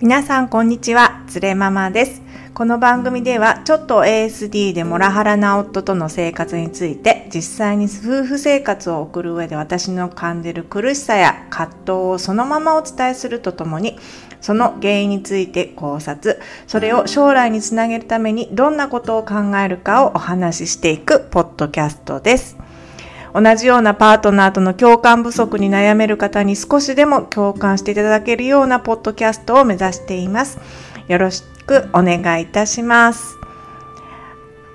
皆さんこんにちは、つれママです。この番組ではちょっと ASD でモラハラな夫との生活について実際に夫婦生活を送る上で私の感じる苦しさや葛藤をそのままお伝えするとともにその原因について考察、それを将来につなげるためにどんなことを考えるかをお話ししていくポッドキャストです。同じようなパートナーとの共感不足に悩める方に少しでも共感していただけるようなポッドキャストを目指しています。よろしくお願いいたします。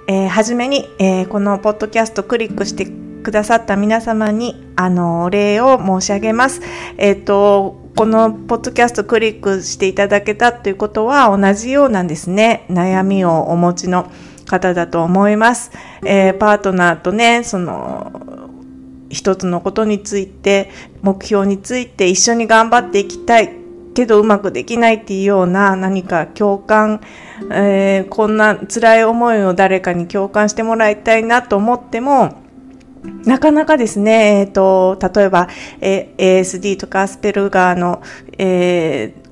えー、はじめに、えー、このポッドキャストクリックしてくださった皆様に、あの、お礼を申し上げます。えっ、ー、と、このポッドキャストクリックしていただけたということは同じようなんですね。悩みをお持ちの方だと思います。えー、パートナーとね、その、一つのことについて、目標について一緒に頑張っていきたいけどうまくできないっていうような何か共感、えー、こんな辛い思いを誰かに共感してもらいたいなと思っても、なかなかですね、えっ、ー、と、例えば、え ASD とかアスペルガーの、えー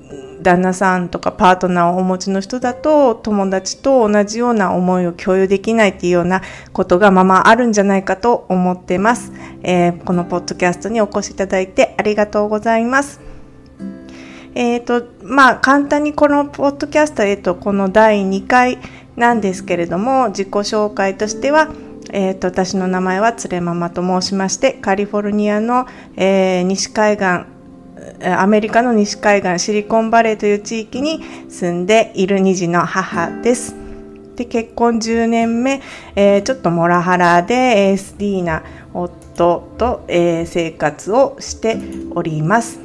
旦那さんとかパートナーをお持ちの人だと友達と同じような思いを共有できないっていうようなことがままあるんじゃないかと思ってます、えー、このポッドキャストにお越しいただいてありがとうございます。えっ、ー、と、まあ、簡単にこのポッドキャスト、えっ、と、この第2回なんですけれども、自己紹介としては、えっ、ー、と、私の名前はつれママと申しまして、カリフォルニアの、えー、西海岸アメリカの西海岸シリコンバレーという地域に住んでいる2児の母です。で結婚10年目、えー、ちょっとモラハラで ASD な夫と、えー、生活をしております。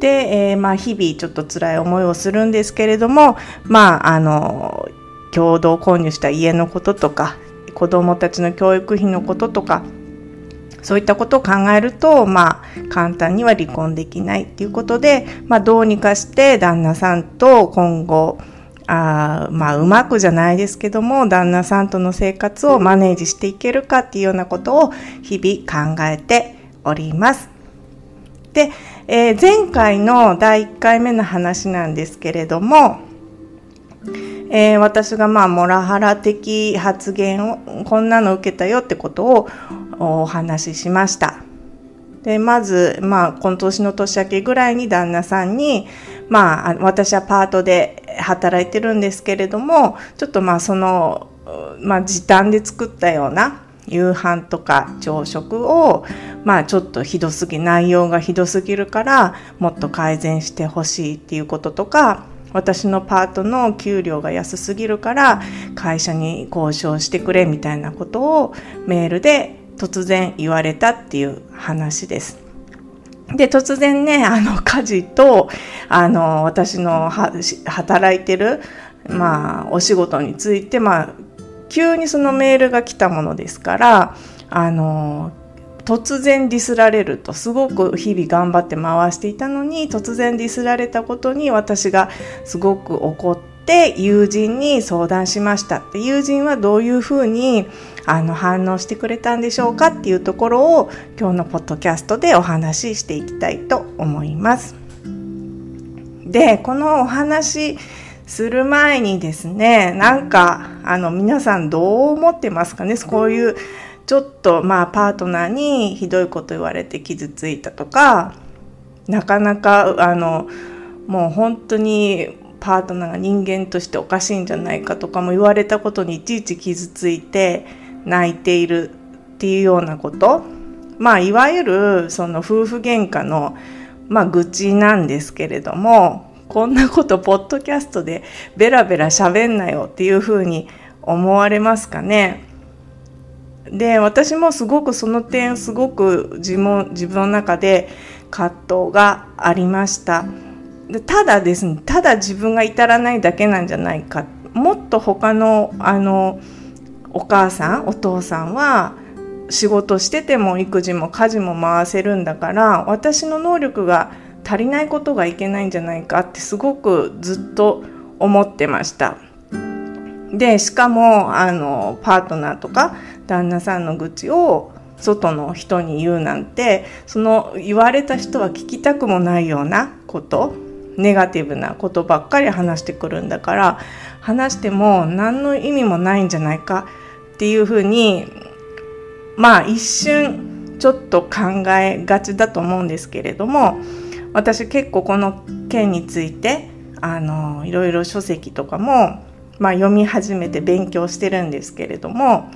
で、えー、まあ、日々ちょっと辛い思いをするんですけれども、まあ、あの共同購入した家のこととか子どもたちの教育費のこととかそういったことを考えると、まあ、簡単には離婚できないっていうことで、まあ、どうにかして旦那さんと今後、あまあ、うまくじゃないですけども、旦那さんとの生活をマネージしていけるかっていうようなことを日々考えております。で、えー、前回の第1回目の話なんですけれども、えー、私がまあモラハラ的発言をこんなの受けたよってことをお話ししました。で、まず、まあ、今年の年明けぐらいに旦那さんに、まあ、私はパートで働いてるんですけれども、ちょっとまあ、その、まあ、時短で作ったような夕飯とか朝食を、まあ、ちょっとひどすぎ、内容がひどすぎるから、もっと改善してほしいっていうこととか、私のパートの給料が安すぎるから会社に交渉してくれみたいなことをメールで突然言われたっていう話です。で、突然ね、あの、家事と、あの、私の働いてる、まあ、お仕事について、まあ、急にそのメールが来たものですから、あの、突然ディスられるとすごく日々頑張って回していたのに突然ディスられたことに私がすごく怒って友人に相談しましたって友人はどういうふうにあの反応してくれたんでしょうかっていうところを今日のポッドキャストでお話ししていきたいと思います。で、このお話する前にですね、なんかあの皆さんどう思ってますかね？こういうちょっとまあパートナーにひどいこと言われて傷ついたとか、なかなかあのもう本当にパートナーが人間としておかしいんじゃないかとかも言われたことにいちいち傷ついて泣いているっていうようなこと。まあいわゆるその夫婦喧嘩のまあ愚痴なんですけれどもこんなことポッドキャストでベラベラ喋んなよっていうふうに思われますかね。で私もすごくその点すごく自分自分の中で葛藤がありましたでただですねただ自分が至らないだけなんじゃないかもっと他のあのお母さんお父さんは仕事してても育児も家事も回せるんだから私の能力が足りないことがいけないんじゃないかってすごくずっと思ってました。でしかもあのパートナーとか旦那さんの愚痴を外の人に言うなんてその言われた人は聞きたくもないようなことネガティブなことばっかり話してくるんだから話しても何の意味もないんじゃないかっていうふうにまあ一瞬ちょっと考えがちだと思うんですけれども私結構この件についてあのいろいろ書籍とかも、まあ、読み始めて勉強してるんですけれども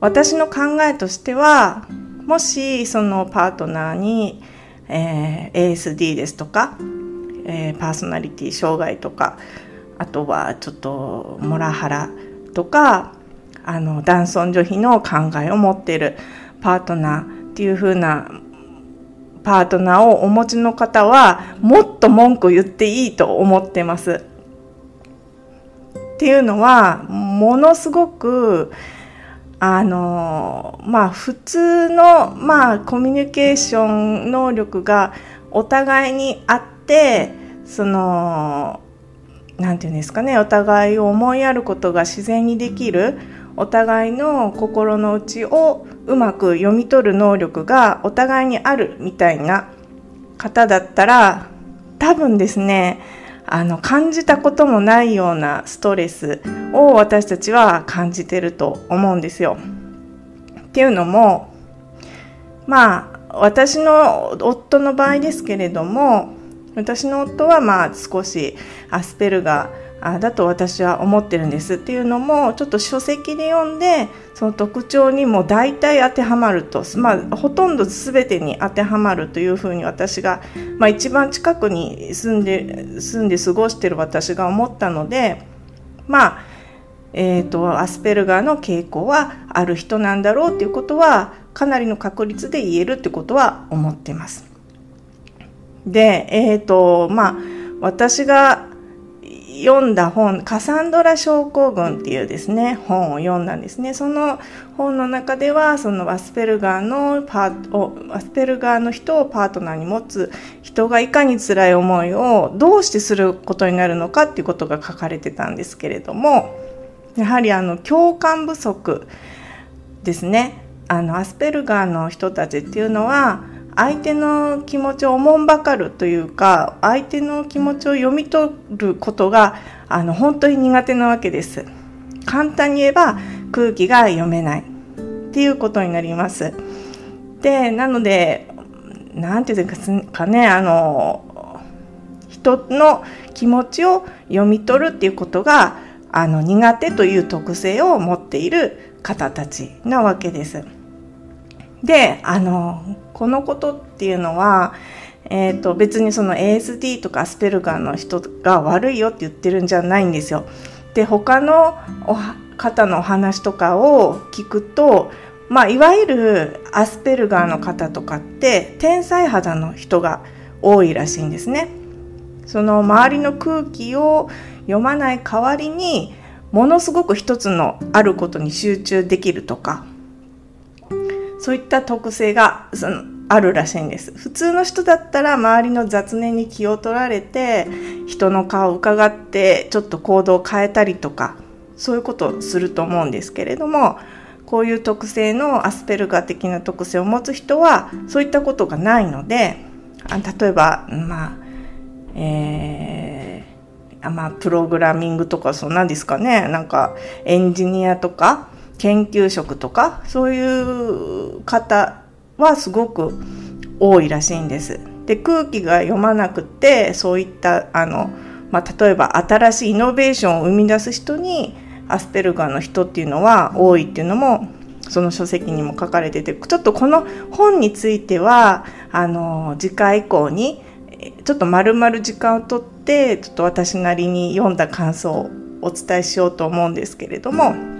私の考えとしてはもしそのパートナーに、えー、ASD ですとか、えー、パーソナリティ障害とかあとはちょっとモラハラとかあの男尊女卑の考えを持っているパートナーっていう風なパートナーをお持ちの方はもっと文句言っていいと思ってます。っていうのはものすごくあのまあ普通のまあコミュニケーション能力がお互いにあってその何て言うんですかねお互いを思いやることが自然にできるお互いの心の内をうまく読み取る能力がお互いにあるみたいな方だったら多分ですねあの感じたこともないようなストレスを私たちは感じてると思うんですよ。っていうのもまあ私の夫の場合ですけれども私の夫はまあ少しアスペルガーあだと私は思ってるんですっていうのもちょっと書籍で読んでその特徴にも大体当てはまると、まあ、ほとんど全てに当てはまるというふうに私が、まあ、一番近くに住んで住んで過ごしてる私が思ったのでまあえーと、アスペルガーの傾向はある人なんだろうっていうことはかなりの確率で言えるってことは思ってます。で、えっ、ー、とまあ私が読んだ本、カサンドラ症候群っていうですね、本を読んだんですね。その本の中では、そのアスペルガーのパート、アスペルガーの人をパートナーに持つ人がいかに辛い思いをどうしてすることになるのかっていうことが書かれてたんですけれども、やはりあの共感不足ですね。あのアスペルガーの人たちっていうのは、相手の気持ちをおもんばかるというか相手の気持ちを読み取ることがあの本当に苦手なわけです。簡単に言えば空気が読めない。っていうことになります。でなので何て言うんかねあの人の気持ちを読み取るっていうことがあの苦手という特性を持っている方たちなわけです。であのこのことっていうのは、えーと、別にその ASD とかアスペルガーの人が悪いよって言ってるんじゃないんですよ。で他の方のお話とかを聞くと、まあ、いわゆるアスペルガーの方とかって天才肌の人が多いらしいんですね。その周りの空気を読まない代わりにものすごく一つのあることに集中できるとかそういった特性がそのあるらしいんです。普通の人だったら周りの雑念に気を取られて人の顔を伺ってちょっと行動を変えたりとかそういうことをすると思うんですけれどもこういう特性のアスペルガー的な特性を持つ人はそういったことがないので例えばまあえー、まあプログラミングとかそうなんですかね。なんかエンジニアとか研究職とかそういう方はすごく多いらしいんです。で空気が読まなくてそういったあの、まあ、例えば新しいイノベーションを生み出す人にアスペルガーの人っていうのは多いっていうのもその書籍にも書かれててちょっとこの本についてはあの次回以降にちょっと丸々時間をとってちょっと私なりに読んだ感想をお伝えしようと思うんですけれども。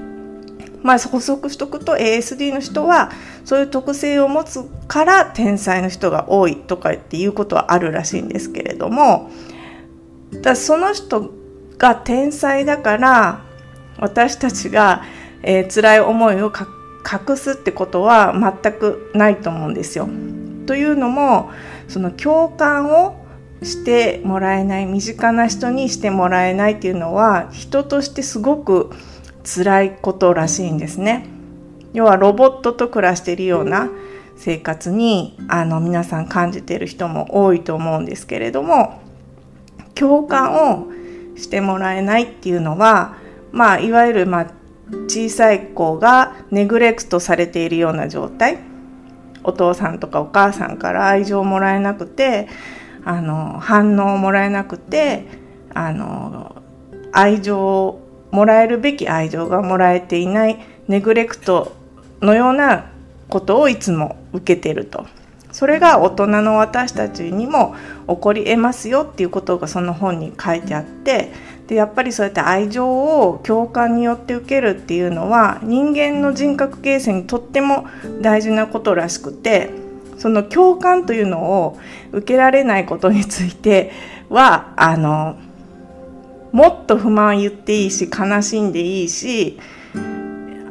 まあ、補足しとくと ASD の人はそういう特性を持つから天才の人が多いとかっていうことはあるらしいんですけれどもだその人が天才だから私たちが、えー、辛い思いを隠すってことは全くないと思うんですよ。というのもその共感をしてもらえない身近な人にしてもらえないっていうのは人としてすごく辛いことらしいんですね。要はロボットと暮らしているような生活にあの皆さん感じている人も多いと思うんですけれども共感をしてもらえないっていうのは、まあ、いわゆる、まあ、小さい子がネグレクトされているような状態お父さんとかお母さんから愛情をもらえなくてあの反応をもらえなくてあの愛情をもらえるべき愛情がもらえていないネグレクトのようなことをいつも受けてると。それが大人の私たちにも起こり得ますよっていうことがその本に書いてあってでやっぱりそうやって愛情を共感によって受けるっていうのは人間の人格形成にとっても大事なことらしくてその共感というのを受けられないことについてはあのもっと不満言っていいし悲しんでいいし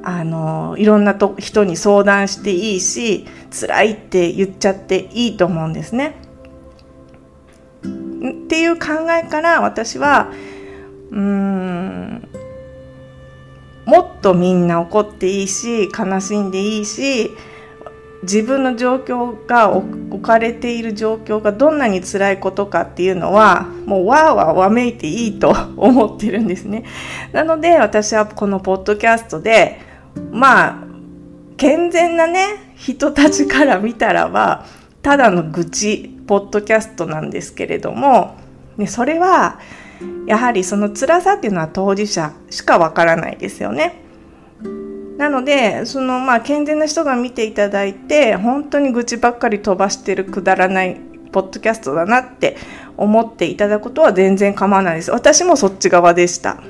あのいろんなと人に相談していいし辛いって言っちゃっていいと思うんですね。っていう考えから私はうーんもっとみんな怒っていいし悲しんでいいし自分の状況が置かれている状況がどんなに辛いことかっていうのはもうわーわーわめいていいと思ってるんですね。なので私はこのポッドキャストでまあ健全なね人たちから見たらばただの愚痴ポッドキャストなんですけれども、ね、それはやはりその辛さっていうのは当事者しかわからないですよね。なのでそのまあ健全な人が見ていただいて本当に愚痴ばっかり飛ばしてるくだらないポッドキャストだなって思っていただくことは全然構わないです。私もそっち側でした。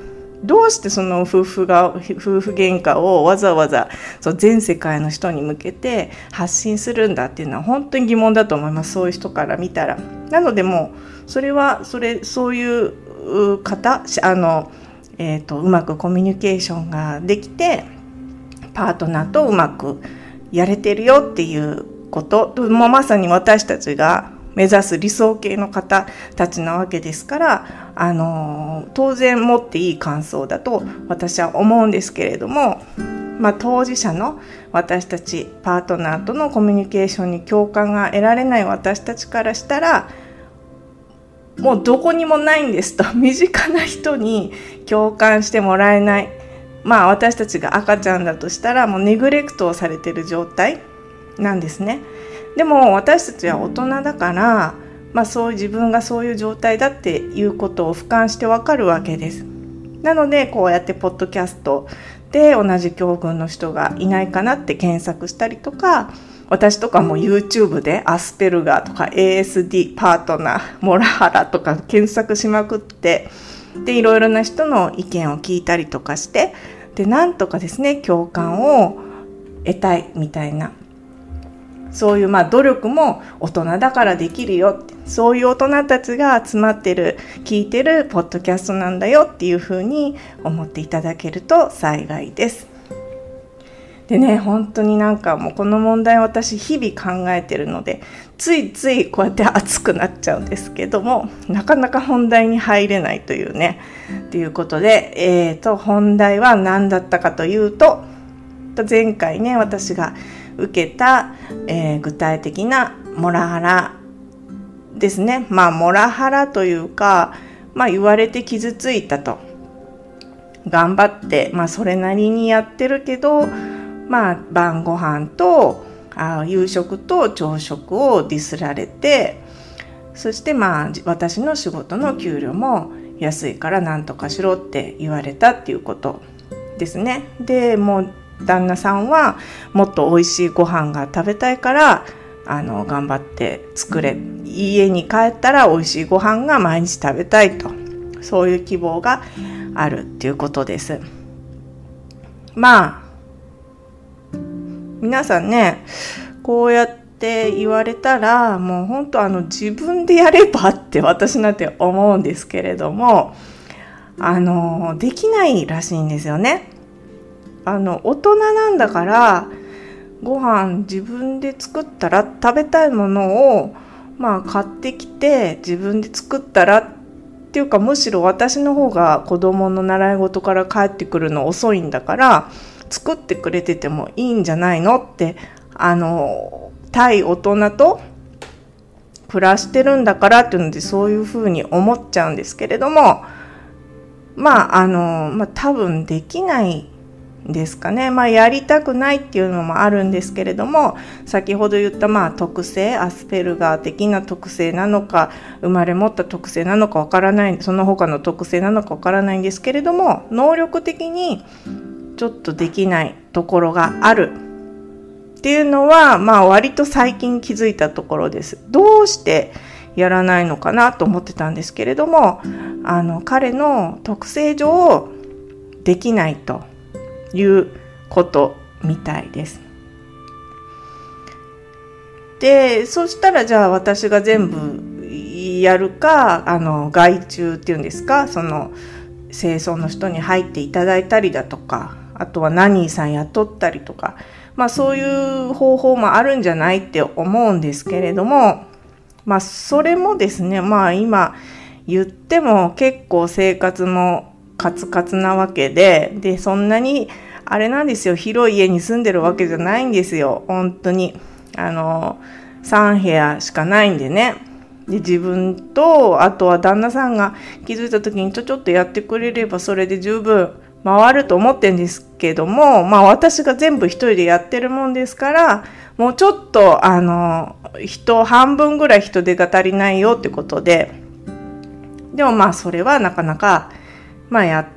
どうしてその夫婦が夫婦喧嘩をわざわざその全世界の人に向けて発信するんだっていうのは本当に疑問だと思いますそういう人から見たら。なのでもうそれはそれそういう方あの、えーと、うまくコミュニケーションができてパートナーとうまくやれてるよっていうこと。もまさに私たちが目指す理想系の方たちなわけですからあの当然持っていい感想だと私は思うんですけれども、まあ、当事者の私たちパートナーとのコミュニケーションに共感が得られない私たちからしたらもうどこにもないんですと。身近な人に共感してもらえない。まあ私たちが赤ちゃんだとしたらもうネグレクトをされてる状態なんですね。でも私たちは大人だから、まあ、そう自分がそういう状態だっていうことを俯瞰してわかるわけです。なのでこうやってポッドキャストで同じ境遇の人がいないかなって検索したりとか私とかも YouTube でアスペルガーとか ASD パートナーモラハラとか検索しまくってでいろいろな人の意見を聞いたりとかしてでなんとかですね共感を得たいみたいなそういうまあ努力も大人だからできるよそういう大人たちが集まってる聞いてるポッドキャストなんだよっていうふうに思っていただけると幸いです。でね本当になんかもうこの問題私日々考えてるのでついついこうやって熱くなっちゃうんですけどもなかなか本題に入れないというねということで、えーと本題は何だったかというと前回ね私が受けた、えー、具体的なモラハラですね。まあ、モラハラというか、まあ、言われて傷ついたと。頑張って、まあ、それなりにやってるけど、まあ、晩ご飯と、あ夕食と朝食をディスられて、そしてまあ、私の仕事の給料も安いから何とかしろって言われたっていうことですね。で、もう旦那さんはもっと美味しいご飯が食べたいからあの頑張って作れ。家に帰ったら美味しいご飯が毎日食べたいと。そういう希望があるっていうことです。まあ皆さんねこうやって言われたらもう本当あの自分でやればって私なんて思うんですけれどもあのできないらしいんですよね。あの大人なんだからご飯自分で作ったら食べたいものをまあ買ってきて自分で作ったらっていうかむしろ私の方が子供の習い事から帰ってくるの遅いんだから作ってくれててもいいんじゃないのってあの対大人と暮らしてるんだからっていうのでそういうふうに思っちゃうんですけれどもまああの、まあ、多分できないですかね。まあ、やりたくないっていうのもあるんですけれども、先ほど言ったまあ特性、アスペルガー的な特性なのか、生まれ持った特性なのかわからない、その他の特性なのかわからないんですけれども、能力的にちょっとできないところがあるっていうのは、まあ割と最近気づいたところです。どうしてやらないのかなと思ってたんですけれども、あの、彼の特性上できないということみたいです。で、そしたらじゃあ私が全部やるか、あの、外注っていうんですか、その、清掃の人に入っていただいたりだとか、あとはナニーさん雇ったりとか、まあそういう方法もあるんじゃないって思うんですけれども、まあそれもですね、まあ今言っても結構生活もカツカツなわけで、で、そんなにあれなんですよ、広い家に住んでるわけじゃないんですよ、本当に。あの、3部屋しかないんでね。で、自分と、あとは旦那さんが気づいた時にちょちょっとやってくれればそれで十分回ると思ってんですけども、まあ私が全部一人でやってるもんですから、もうちょっと、あの、人、半分ぐらい人手が足りないよってことで、でもまあそれはなかなか、まあや、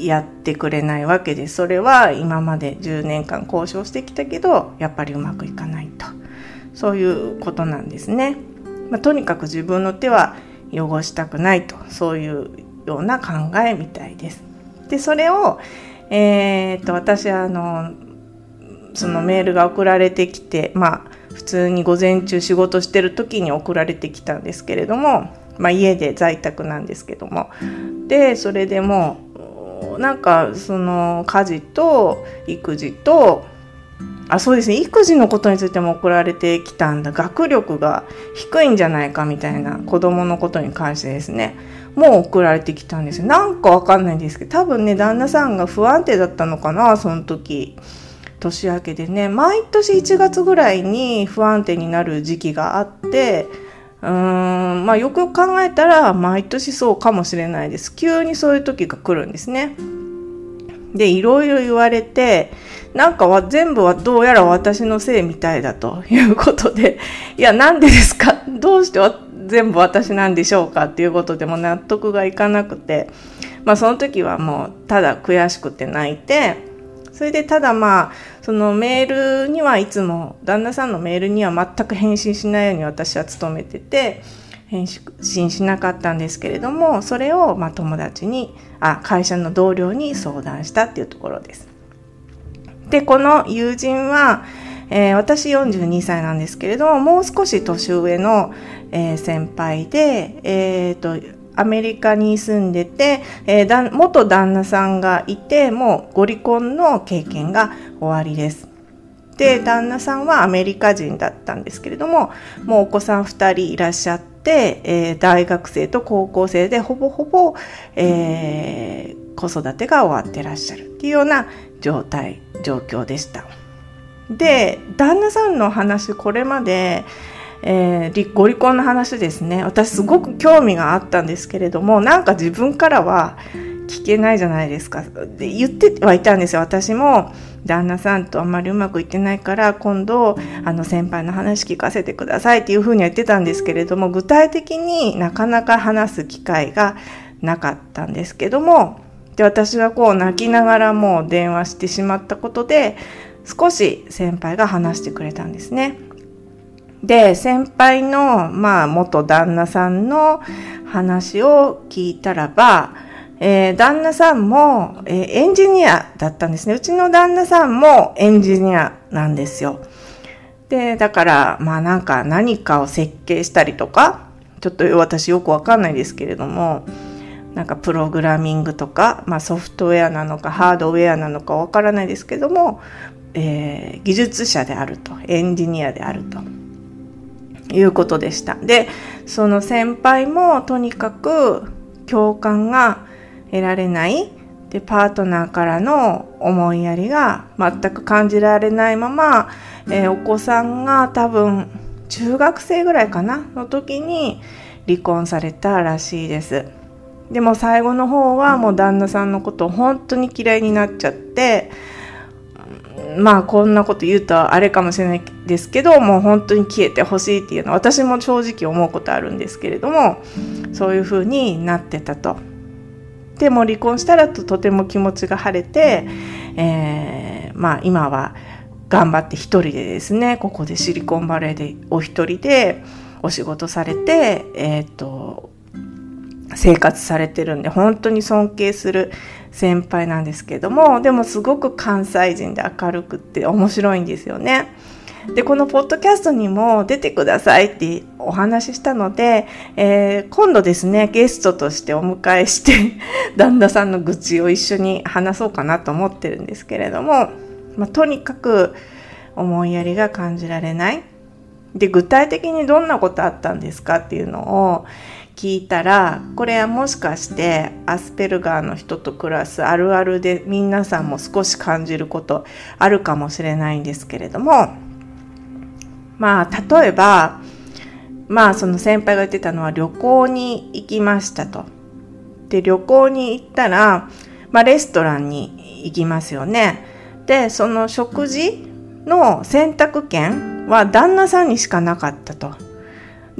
やってくれないわけで、それは今まで10年間交渉してきたけど、やっぱりうまくいかないと。そういうことなんですね。まあ、とにかく自分の手は汚したくないと、そういうような考えみたいです。でそれを、えー、っと私あのそのメールが送られてきてまあ普通に午前中仕事してる時に送られてきたんですけれども、まあ、家で在宅なんですけども。でそれでもなんかその家事と育児とあそうですね育児のことについても送られてきたんだ。学力が低いんじゃないかみたいな子供のことに関してですね。もう送られてきたんですよ。なんかわかんないんですけど、多分ね、旦那さんが不安定だったのかな、その時。年明けでね、毎年1月ぐらいに不安定になる時期があって、うーん、まあよく考えたら、毎年そうかもしれないです。急にそういう時が来るんですね。で、いろいろ言われて、なんかは全部はどうやら私のせいみたいだということで、いや、なんでですか？どうして全部私なんでしょうかっていうことでも納得がいかなくて、まあその時はもうただ悔しくて泣いて、それでただまあ、そのメールにはいつも、旦那さんのメールには全く返信しないように私は努めてて、返信しなかったんですけれども、それをま友達に、あ、会社の同僚に相談したっていうところです。で、この友人は、えー、私42歳なんですけれども、もう少し年上の、えー、先輩で、えーと、アメリカに住んでて、えー、元旦那さんがいて、もうご離婚の経験が終わりです。で、旦那さんはアメリカ人だったんですけれども、もうお子さん2人いらっしゃって、えー、大学生と高校生でほぼほぼ、えー、子育てが終わってらっしゃるっていうような状態、状況でした。で、旦那さんの話、これまで、えー、ご離婚の話ですね。私すごく興味があったんですけれども、なんか自分からは聞けないじゃないですか。で言ってはいたんですよ。私も旦那さんとあんまりうまくいってないから、今度、あの先輩の話聞かせてくださいっていうふうには言ってたんですけれども、具体的になかなか話す機会がなかったんですけども、で私はこう泣きながらもう電話してしまったことで、少し先輩が話してくれたんですね。で、先輩の、まあ、元旦那さんの話を聞いたらば、えー、旦那さんも、えー、エンジニアだったんですね。うちの旦那さんもエンジニアなんですよ。で、だから、まあなんか何かを設計したりとか、ちょっと私よくわかんないですけれども、なんかプログラミングとか、まあソフトウェアなのかハードウェアなのかわからないですけども、えー、技術者であると、エンジニアであると。いうことでした。で、その先輩もとにかく共感が得られない、で、パートナーからの思いやりが全く感じられないまま、えー、お子さんが多分中学生ぐらいかな？の時に離婚されたらしいです。でも最後の方はもう旦那さんのことを本当に嫌いになっちゃってまあこんなこと言うとあれかもしれないですけどもう本当に消えてほしいっていうのは私も正直思うことあるんですけれどもそういう風になってたと。でも離婚したらととても気持ちが晴れて、えー、まあ今は頑張って一人でですねここでシリコンバレーでお一人でお仕事されて、えっ、ー、と生活されてるんで本当に尊敬する先輩なんですけどもでもすごく関西人で明るくって面白いんですよね。でこのポッドキャストにも出てくださいってお話ししたので、えー、今度ですねゲストとしてお迎えして 旦那さんの愚痴を一緒に話そうかなと思ってるんですけれども、まあ、とにかく思いやりが感じられないで具体的にどんなことあったんですかっていうのを聞いたらこれはもしかしてアスペルガーの人と暮らすあるあるで皆さんも少し感じることあるかもしれないんですけれどもまあ例えばまあその先輩が言ってたのは旅行に行きましたと。で旅行に行ったら、まあ、レストランに行きますよね。でその食事の選択権は旦那さんにしかなかったと。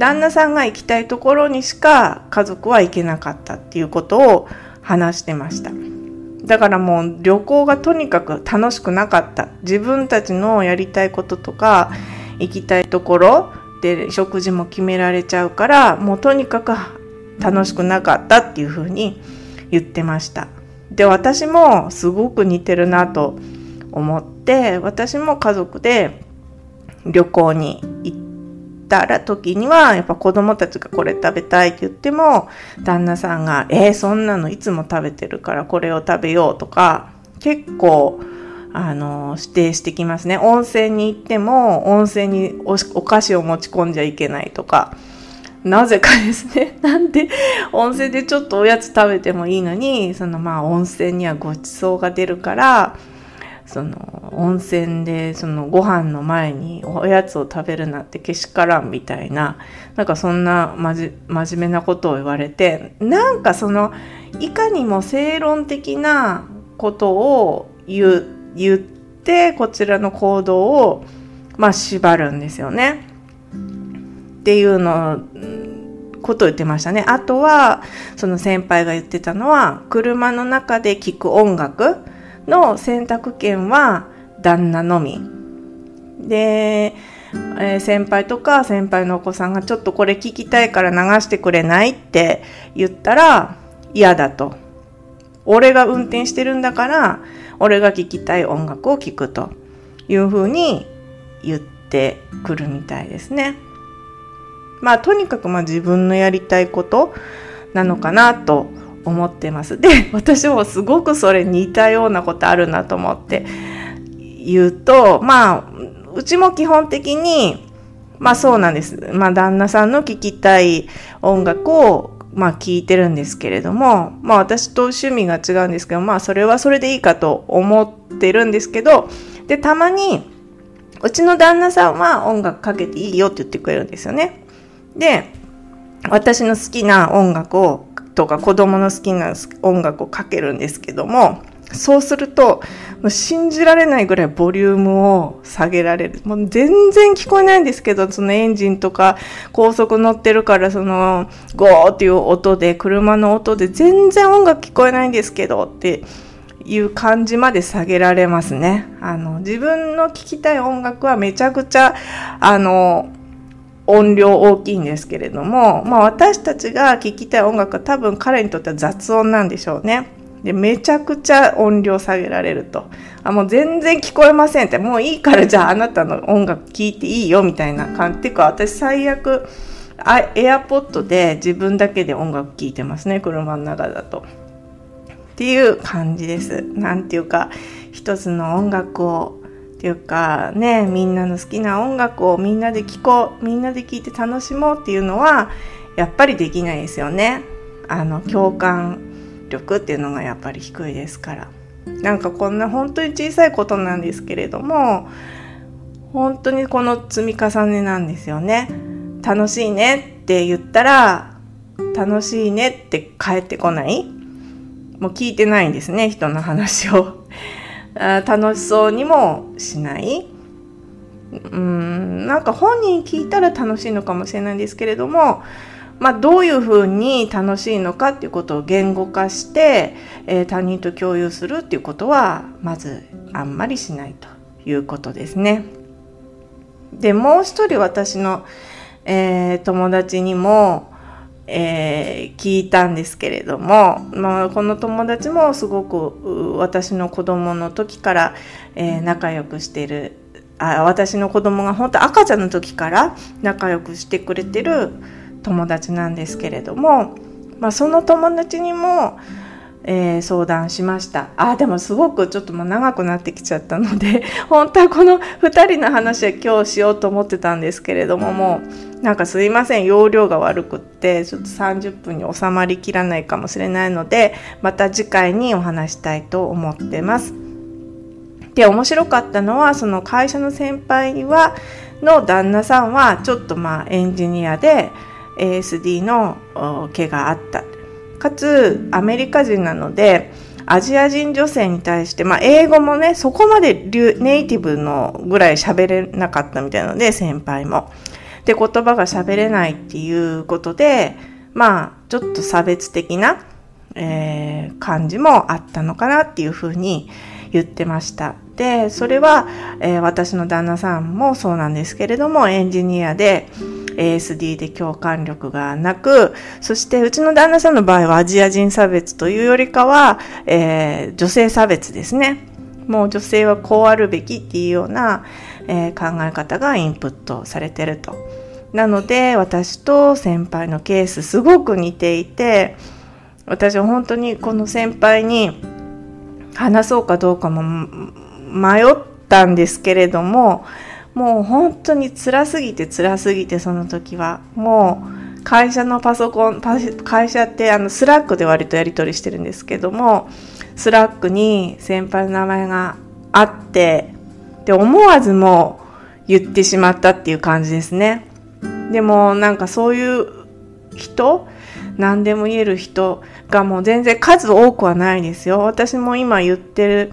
旦那さんが行きたいところにしか家族は行けなかったっていうことを話してました。だからもう旅行がとにかく楽しくなかった。自分たちのやりたいこととか行きたいところで食事も決められちゃうからもうとにかく楽しくなかったっていうふうに言ってました。で私もすごく似てるなと思って私も家族で旅行に行ってたら時にはやっぱ子供たちがこれ食べたいって言っても旦那さんが「えー、そんなのいつも食べてるからこれを食べよう」とか結構あの指定してきますね温泉に行っても温泉にお菓子を持ち込んじゃいけないとかなぜかですね。なんで温泉でちょっとおやつ食べてもいいのに、そのまあ温泉にはごちそうが出るから、その温泉でそのご飯の前におやつを食べるなんてけしからんみたいななんかそんなまじ真面目なことを言われてなんかそのいかにも正論的なことを言言ってこちらの行動をまあ縛るんですよね。っていうのことを言ってましたね。あとはその先輩が言ってたのは車の中で聴く音楽の選択権は旦那のみ。で、えー、先輩とか先輩のお子さんがちょっとこれ聞きたいから流してくれないって言ったら嫌だと。俺が運転してるんだから俺が聴きたい音楽を聴くというふうに言ってくるみたいですね。まあとにかくまあ自分のやりたいことなのかなと思ってます。で、私もすごくそれ似たようなことあるなと思って言うと、まあ、うちも基本的に、まあそうなんです。まあ旦那さんの聴きたい音楽を、まあ聴いてるんですけれども、まあ私と趣味が違うんですけど、まあそれはそれでいいかと思ってるんですけど、で、たまに、うちの旦那さんは音楽かけていいよって言ってくれるんですよね。で、私の好きな音楽をとか子供の好きな音楽をかけるんですけども、そうすると、もう信じられないぐらいボリュームを下げられる。もう全然聞こえないんですけど、そのエンジンとか高速乗ってるから、そのゴーっていう音で、車の音で全然音楽聞こえないんですけどっていう感じまで下げられますね。あの、自分の聴きたい音楽はめちゃくちゃ、あの、音量大きいんですけれども、まあ私たちが聴きたい音楽は多分彼にとっては雑音なんでしょうね。で、めちゃくちゃ音量下げられると。あ、もう全然聞こえませんって、もういいからじゃああなたの音楽聴いていいよみたいな感じ。っていうか私最悪あ、エアポッドで自分だけで音楽聴いてますね、車の中だと。っていう感じです。なんていうか、一つの音楽をっていうかねみんなの好きな音楽をみんなで聴こうみんなで聴いて楽しもうっていうのはやっぱりできないですよねあの共感力っていうのがやっぱり低いですからなんかこんな本当に小さいことなんですけれども本当にこの積み重ねなんですよね。楽しいねって言ったら、楽しいねって帰ってこないもう聞いてないんですね、人の話を。楽しそうにもしないうんなんか本人聞いたら楽しいのかもしれないんですけれども、まあ、どういうふうに楽しいのかっていうことを言語化して、えー、他人と共有するっていうことはまずあんまりしないということですね。でもう一人私の、えー、友達にも、えー、聞いたんですけれども、まあ、この友達もすごく私の子供の時から、えー、仲良くしてるあ私の子供が本当赤ちゃんの時から仲良くしてくれてる友達なんですけれども、まあ、その友達にも、えー、相談しました。あでもすごくちょっともう長くなってきちゃったので本当はこの2人の話は今日しようと思ってたんですけれどももうなんかすいません容量が悪くってちょっと30分に収まりきらないかもしれないのでまた次回にお話したいと思ってます。で面白かったのはその会社の先輩はの旦那さんはちょっとまあエンジニアで ASD の毛があったかつアメリカ人なのでアジア人女性に対して、まあ、英語もねそこまでネイティブのぐらい喋れなかったみたいなので先輩も。で言葉が喋れないっていうことでまあちょっと差別的な、えー、感じもあったのかなっていうふうに言ってました。でそれは、えー、私の旦那さんもそうなんですけれどもエンジニアで ASD で共感力がなくそしてうちの旦那さんの場合はアジア人差別というよりかは、えー、女性差別ですねもう女性はこうあるべきっていうような、えー、考え方がインプットされてると。なので私と先輩のケースすごく似ていて私は本当にこの先輩に話そうかどうかも迷ったんですけれどももう本当に辛すぎて辛すぎてその時は。もう会社のパソコン会社ってあの Slack で割とやり取りしてるんですけども Slack に先輩の名前があってで思わずもう言ってしまったっていう感じですね。でもなんかそういう人何でも言える人がもう全然数多くはないですよ。私も今言って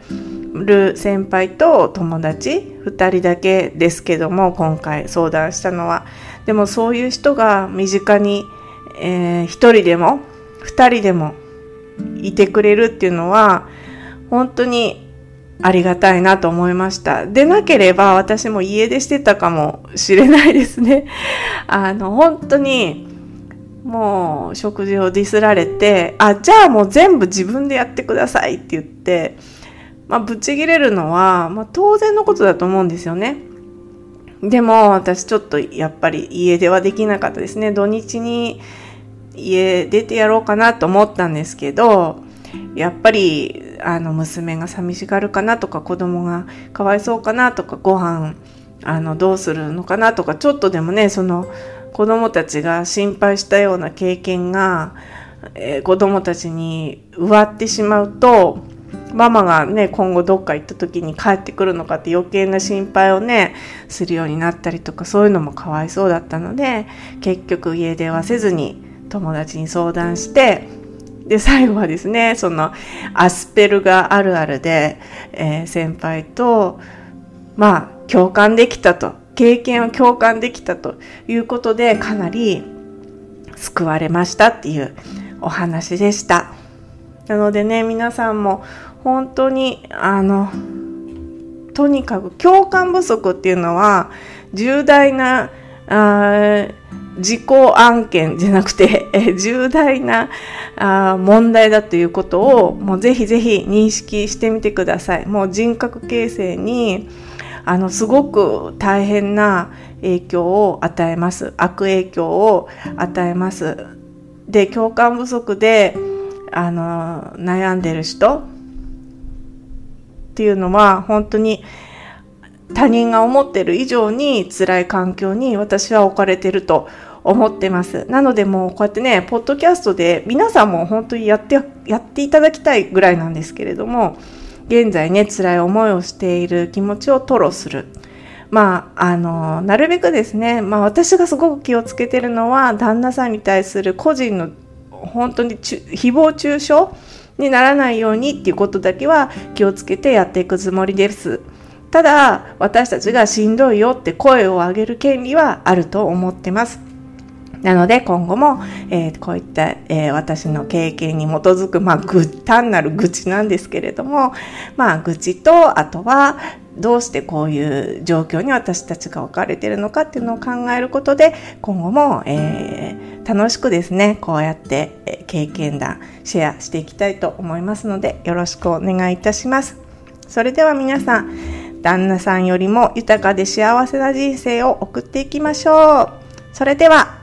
る先輩と友達2人だけですけども今回相談したのは。でもそういう人が身近に、えー、1人でも2人でもいてくれるっていうのは本当にありがたいなと思いました。でなければ私も家出してたかもしれないですね。あの本当にもう食事をディスられて、あ、じゃあもう全部自分でやってくださいって言って、まあ、ぶち切れるのは、まあ、当然のことだと思うんですよね。でも私ちょっとやっぱり家出はできなかったですね。土日に家出てやろうかなと思ったんですけど、やっぱりあの娘が寂しがるかなとか子供がかわいそうかなとかご飯あのどうするのかなとかちょっとでもねその子供たちが心配したような経験が、えー、子供たちに植わってしまうとママがね今後どっか行った時に帰ってくるのかって余計な心配をねするようになったりとかそういうのもかわいそうだったので結局家出はせずに友達に相談してで最後はですねそのアスペルがあるあるで、えー、先輩とまあ共感できたと経験を共感できたということでかなり救われましたっていうお話でした。なのでね皆さんも本当にあのとにかく共感不足っていうのは重大なあ事故案件じゃなくて え重大なあ問題だということをもうぜひぜひ認識してみてください。もう人格形成にあのすごく大変な影響を与えます悪影響を与えますで共感不足であの悩んでる人っていうのは本当に他人が思ってる以上に辛い環境に私は置かれてると思ってます。なのでもうこうやってね、ポッドキャストで皆さんも本当にやって、やっていただきたいぐらいなんですけれども、現在ね、辛い思いをしている気持ちを吐露する。まあ、あの、なるべくですね、まあ私がすごく気をつけてるのは、旦那さんに対する個人の本当に誹謗中傷にならないようにっていうことだけは気をつけてやっていくつもりです。ただ、私たちがしんどいよって声を上げる権利はあると思ってます。なので今後も、えー、こういった、えー、私の経験に基づく、まあ、ぐ単なる愚痴なんですけれども、まあ、愚痴と、あとは、どうしてこういう状況に私たちが置かれているのかっていうのを考えることで、今後も、えー、楽しくですね、こうやって経験談シェアしていきたいと思いますので、よろしくお願いいたします。それでは皆さん、旦那さんよりも豊かで幸せな人生を送っていきましょう。それでは、